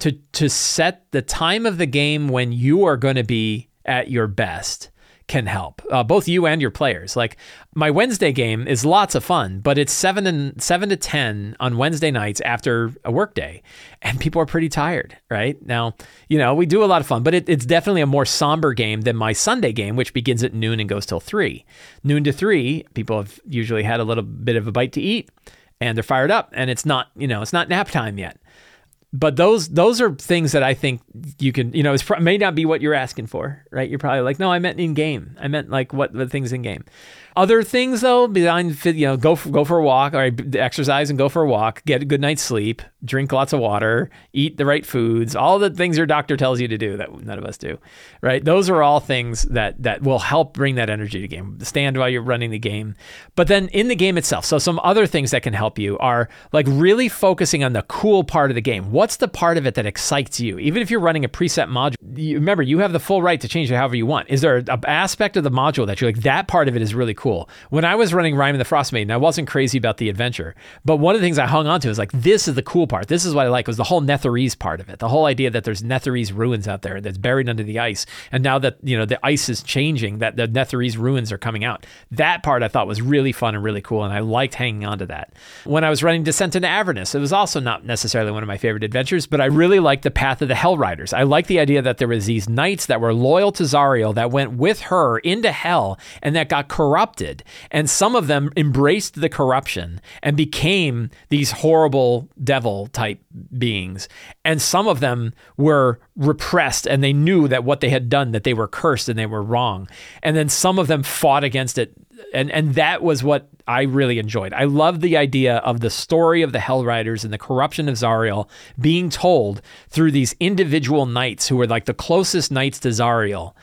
to to set the time of the game when you are going to be at your best can help uh, both you and your players. Like my Wednesday game is lots of fun, but it's seven and seven to ten on Wednesday nights after a workday, and people are pretty tired. Right now, you know we do a lot of fun, but it, it's definitely a more somber game than my Sunday game, which begins at noon and goes till three. Noon to three, people have usually had a little bit of a bite to eat, and they're fired up, and it's not you know it's not nap time yet but those those are things that I think you can you know it may not be what you're asking for right? You're probably like no I meant in game I meant like what the things in game other things though, beyond you know, go for, go for a walk, or exercise and go for a walk, get a good night's sleep, drink lots of water, eat the right foods, all the things your doctor tells you to do that none of us do, right? Those are all things that that will help bring that energy to game. Stand while you're running the game, but then in the game itself. So some other things that can help you are like really focusing on the cool part of the game. What's the part of it that excites you? Even if you're running a preset module, you, remember you have the full right to change it however you want. Is there an aspect of the module that you're like that part of it is really cool? Cool. When I was running Rime and the Frost Maiden, I wasn't crazy about the adventure. But one of the things I hung on to is like, this is the cool part. This is what I like was the whole Netherese part of it. The whole idea that there's Netherese ruins out there that's buried under the ice. And now that, you know, the ice is changing, that the Netherese ruins are coming out. That part I thought was really fun and really cool. And I liked hanging on to that. When I was running Descent into Avernus, it was also not necessarily one of my favorite adventures, but I really liked the path of the Hell Riders. I liked the idea that there was these knights that were loyal to Zariel that went with her into hell and that got corrupted and some of them embraced the corruption and became these horrible devil type beings. And some of them were repressed and they knew that what they had done, that they were cursed and they were wrong. And then some of them fought against it. And, and that was what I really enjoyed. I love the idea of the story of the Hell Riders and the corruption of Zariel being told through these individual knights who were like the closest knights to Zariel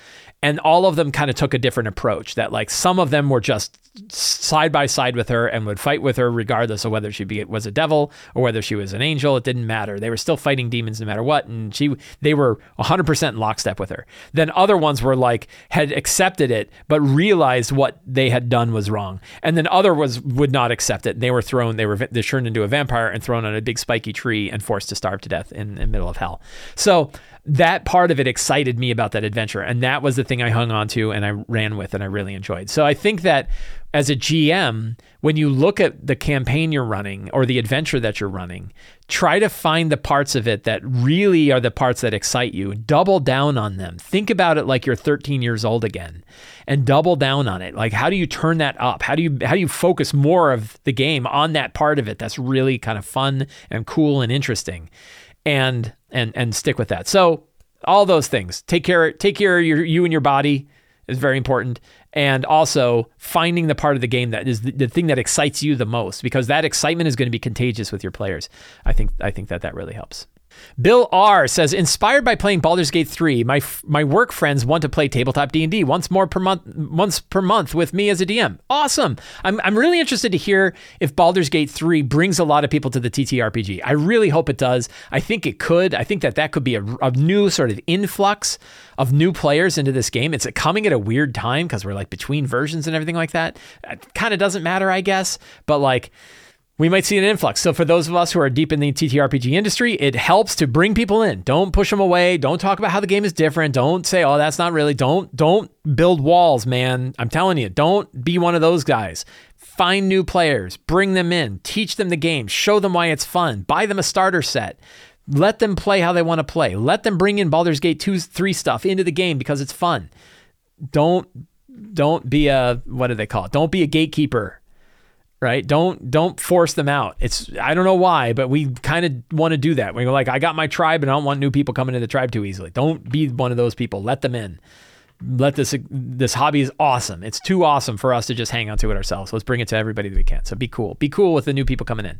and all of them kind of took a different approach that like some of them were just side by side with her and would fight with her regardless of whether she be, was a devil or whether she was an angel. It didn't matter. They were still fighting demons no matter what and she they were 100% in lockstep with her. Then other ones were like had accepted it but realized what they had done was wrong. And then other was would not accept it. They were thrown they were they turned into a vampire and thrown on a big spiky tree and forced to starve to death in, in the middle of hell. So that part of it excited me about that adventure. And that was the thing I hung on to and I ran with and I really enjoyed. So I think that as a GM, when you look at the campaign you're running or the adventure that you're running, try to find the parts of it that really are the parts that excite you. Double down on them. Think about it like you're 13 years old again and double down on it. Like how do you turn that up? How do you how do you focus more of the game on that part of it that's really kind of fun and cool and interesting? and and and stick with that. So all those things. Take care take care of your you and your body is very important. And also finding the part of the game that is the, the thing that excites you the most because that excitement is going to be contagious with your players. I think I think that that really helps. Bill R says, inspired by playing Baldur's Gate 3, my my work friends want to play tabletop D&D once more per month once per month with me as a DM. Awesome. I'm I'm really interested to hear if Baldur's Gate 3 brings a lot of people to the TTRPG. I really hope it does. I think it could. I think that that could be a, a new sort of influx of new players into this game. It's coming at a weird time because we're like between versions and everything like that. It kind of doesn't matter, I guess, but like we might see an influx. So for those of us who are deep in the TTRPG industry, it helps to bring people in. Don't push them away. Don't talk about how the game is different. Don't say, "Oh, that's not really." Don't don't build walls, man. I'm telling you, don't be one of those guys. Find new players, bring them in, teach them the game, show them why it's fun, buy them a starter set. Let them play how they want to play. Let them bring in Baldur's Gate 2 3 stuff into the game because it's fun. Don't don't be a what do they call it? Don't be a gatekeeper right? Don't don't force them out. It's I don't know why, but we kind of want to do that. We're like, I got my tribe, and I don't want new people coming into the tribe too easily. Don't be one of those people. Let them in. Let this this hobby is awesome. It's too awesome for us to just hang on to it ourselves. Let's bring it to everybody that we can. So be cool. Be cool with the new people coming in.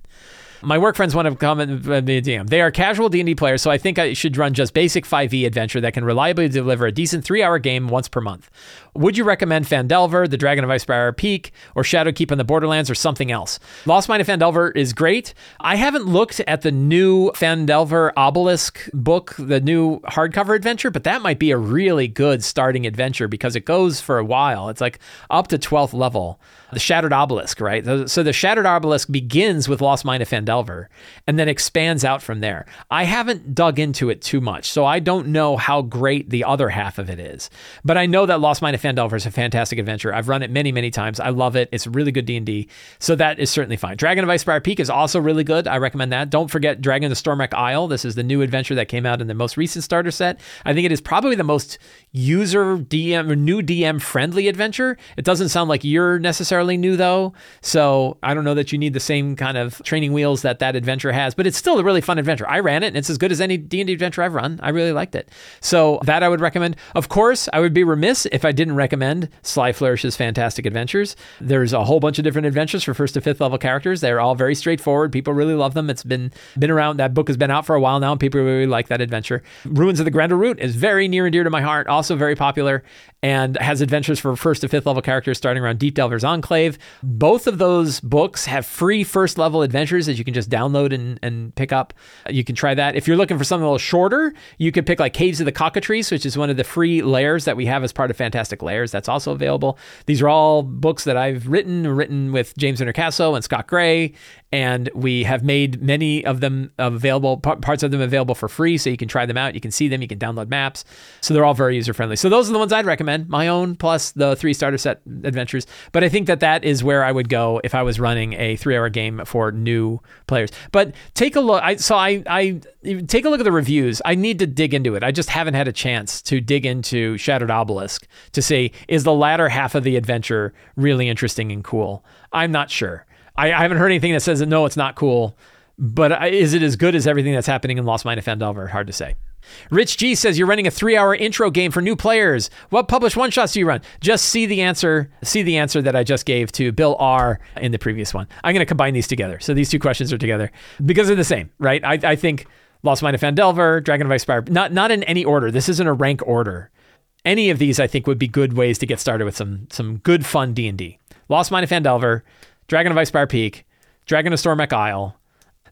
My work friends want to come and uh, DM. They are casual D&D players, so I think I should run just basic 5e adventure that can reliably deliver a decent three-hour game once per month. Would you recommend Phandelver, The Dragon of Icespire Peak, or Shadowkeep on the Borderlands, or something else? Lost Mine of Phandelver is great. I haven't looked at the new Phandelver Obelisk book, the new hardcover adventure, but that might be a really good starting adventure because it goes for a while. It's like up to 12th level the Shattered Obelisk, right? So the Shattered Obelisk begins with Lost Mine of Phandelver and then expands out from there. I haven't dug into it too much, so I don't know how great the other half of it is. But I know that Lost Mine of Phandelver is a fantastic adventure. I've run it many, many times. I love it. It's really good D&D. So that is certainly fine. Dragon of Icespire Peak is also really good. I recommend that. Don't forget Dragon of the Stormwreck Isle. This is the new adventure that came out in the most recent starter set. I think it is probably the most user DM or new DM friendly adventure. It doesn't sound like you're necessarily new though, so I don't know that you need the same kind of training wheels that that adventure has, but it's still a really fun adventure. I ran it and it's as good as any D&D adventure I've run. I really liked it. So that I would recommend. Of course, I would be remiss if I didn't recommend Sly Flourish's Fantastic Adventures. There's a whole bunch of different adventures for first to fifth level characters. They're all very straightforward. People really love them. It's been been around. That book has been out for a while now, and people really like that adventure. Ruins of the Grendel Root is very near and dear to my heart. Also also very popular and has adventures for first to fifth level characters starting around Deep Delver's Enclave. Both of those books have free first level adventures that you can just download and, and pick up. You can try that. If you're looking for something a little shorter, you could pick like Caves of the Cockatrice, which is one of the free lairs that we have as part of Fantastic Lairs. That's also available. These are all books that I've written, written with James Introcaso and Scott Gray, and we have made many of them available, parts of them available for free, so you can try them out. You can see them, you can download maps. So they're all very user friendly. So those are the ones I'd recommend my own plus the three starter set adventures. But I think that that is where I would go if I was running a three hour game for new players. But take a look. I so I I take a look at the reviews. I need to dig into it. I just haven't had a chance to dig into Shattered Obelisk to see is the latter half of the adventure really interesting and cool. I'm not sure. I, I haven't heard anything that says that no, it's not cool. But is it as good as everything that's happening in Lost Mine of Phandelver? Hard to say. Rich G says you're running a three-hour intro game for new players. What published one shots do you run? Just see the answer. See the answer that I just gave to Bill R in the previous one. I'm going to combine these together. So these two questions are together because they're the same, right? I, I think Lost Mine of Phandelver, Dragon of Icespire, not not in any order. This isn't a rank order. Any of these, I think, would be good ways to get started with some some good fun D and D. Lost Mine of Phandelver, Dragon of Icespire Peak, Dragon of Stormwreck Isle,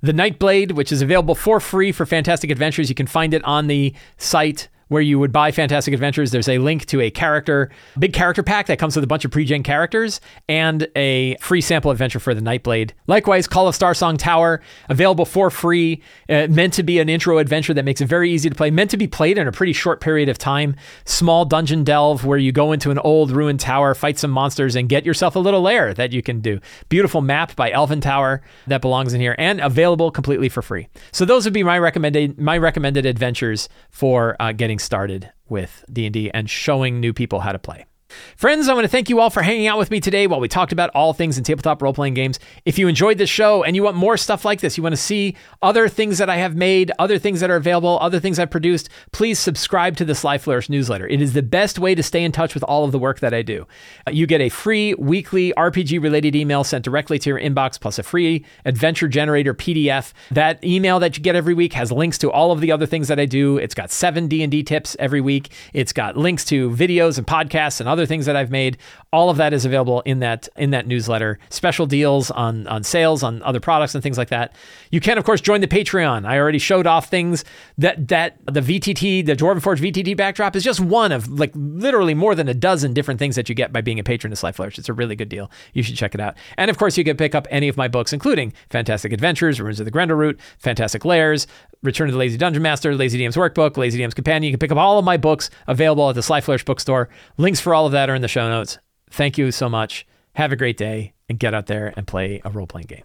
the Nightblade, which is available for free for Fantastic Adventures. You can find it on the site where you would buy Fantastic Adventures, there's a link to a character, big character pack that comes with a bunch of pre-gen characters and a free sample adventure for the Nightblade. Likewise, Call of Starsong Tower, available for free, uh, meant to be an intro adventure that makes it very easy to play, meant to be played in a pretty short period of time. Small dungeon delve where you go into an old ruined tower, fight some monsters, and get yourself a little lair that you can do. Beautiful map by Elven Tower that belongs in here and available completely for free. So those would be my recommended my recommended adventures for uh, getting started with D&D and showing new people how to play. Friends, I want to thank you all for hanging out with me today while we talked about all things in tabletop role playing games. If you enjoyed this show and you want more stuff like this, you want to see other things that I have made, other things that are available, other things I've produced, please subscribe to the Sly Flourish newsletter. It is the best way to stay in touch with all of the work that I do. Uh, you get a free weekly RPG related email sent directly to your inbox, plus a free adventure generator PDF. That email that you get every week has links to all of the other things that I do. It's got seven D&D tips every week. It's got links to videos and podcasts and other other things that I've made. All of that is available in that in that newsletter. Special deals on on sales on other products and things like that. You can of course join the Patreon. I already showed off things that that the VTT, the Dwarven Forge VTT backdrop is just one of like literally more than a dozen different things that you get by being a patron of Sly Flourish. It's a really good deal. You should check it out. And of course, you can pick up any of my books, including Fantastic Adventures, Ruins of the Grendel Root, Fantastic Lairs, Return to the Lazy Dungeon Master, Lazy DM's Workbook, Lazy DM's Companion. You can pick up all of my books available at the Sly Flourish bookstore. Links for all of that are in the show notes. Thank you so much. Have a great day and get out there and play a role playing game.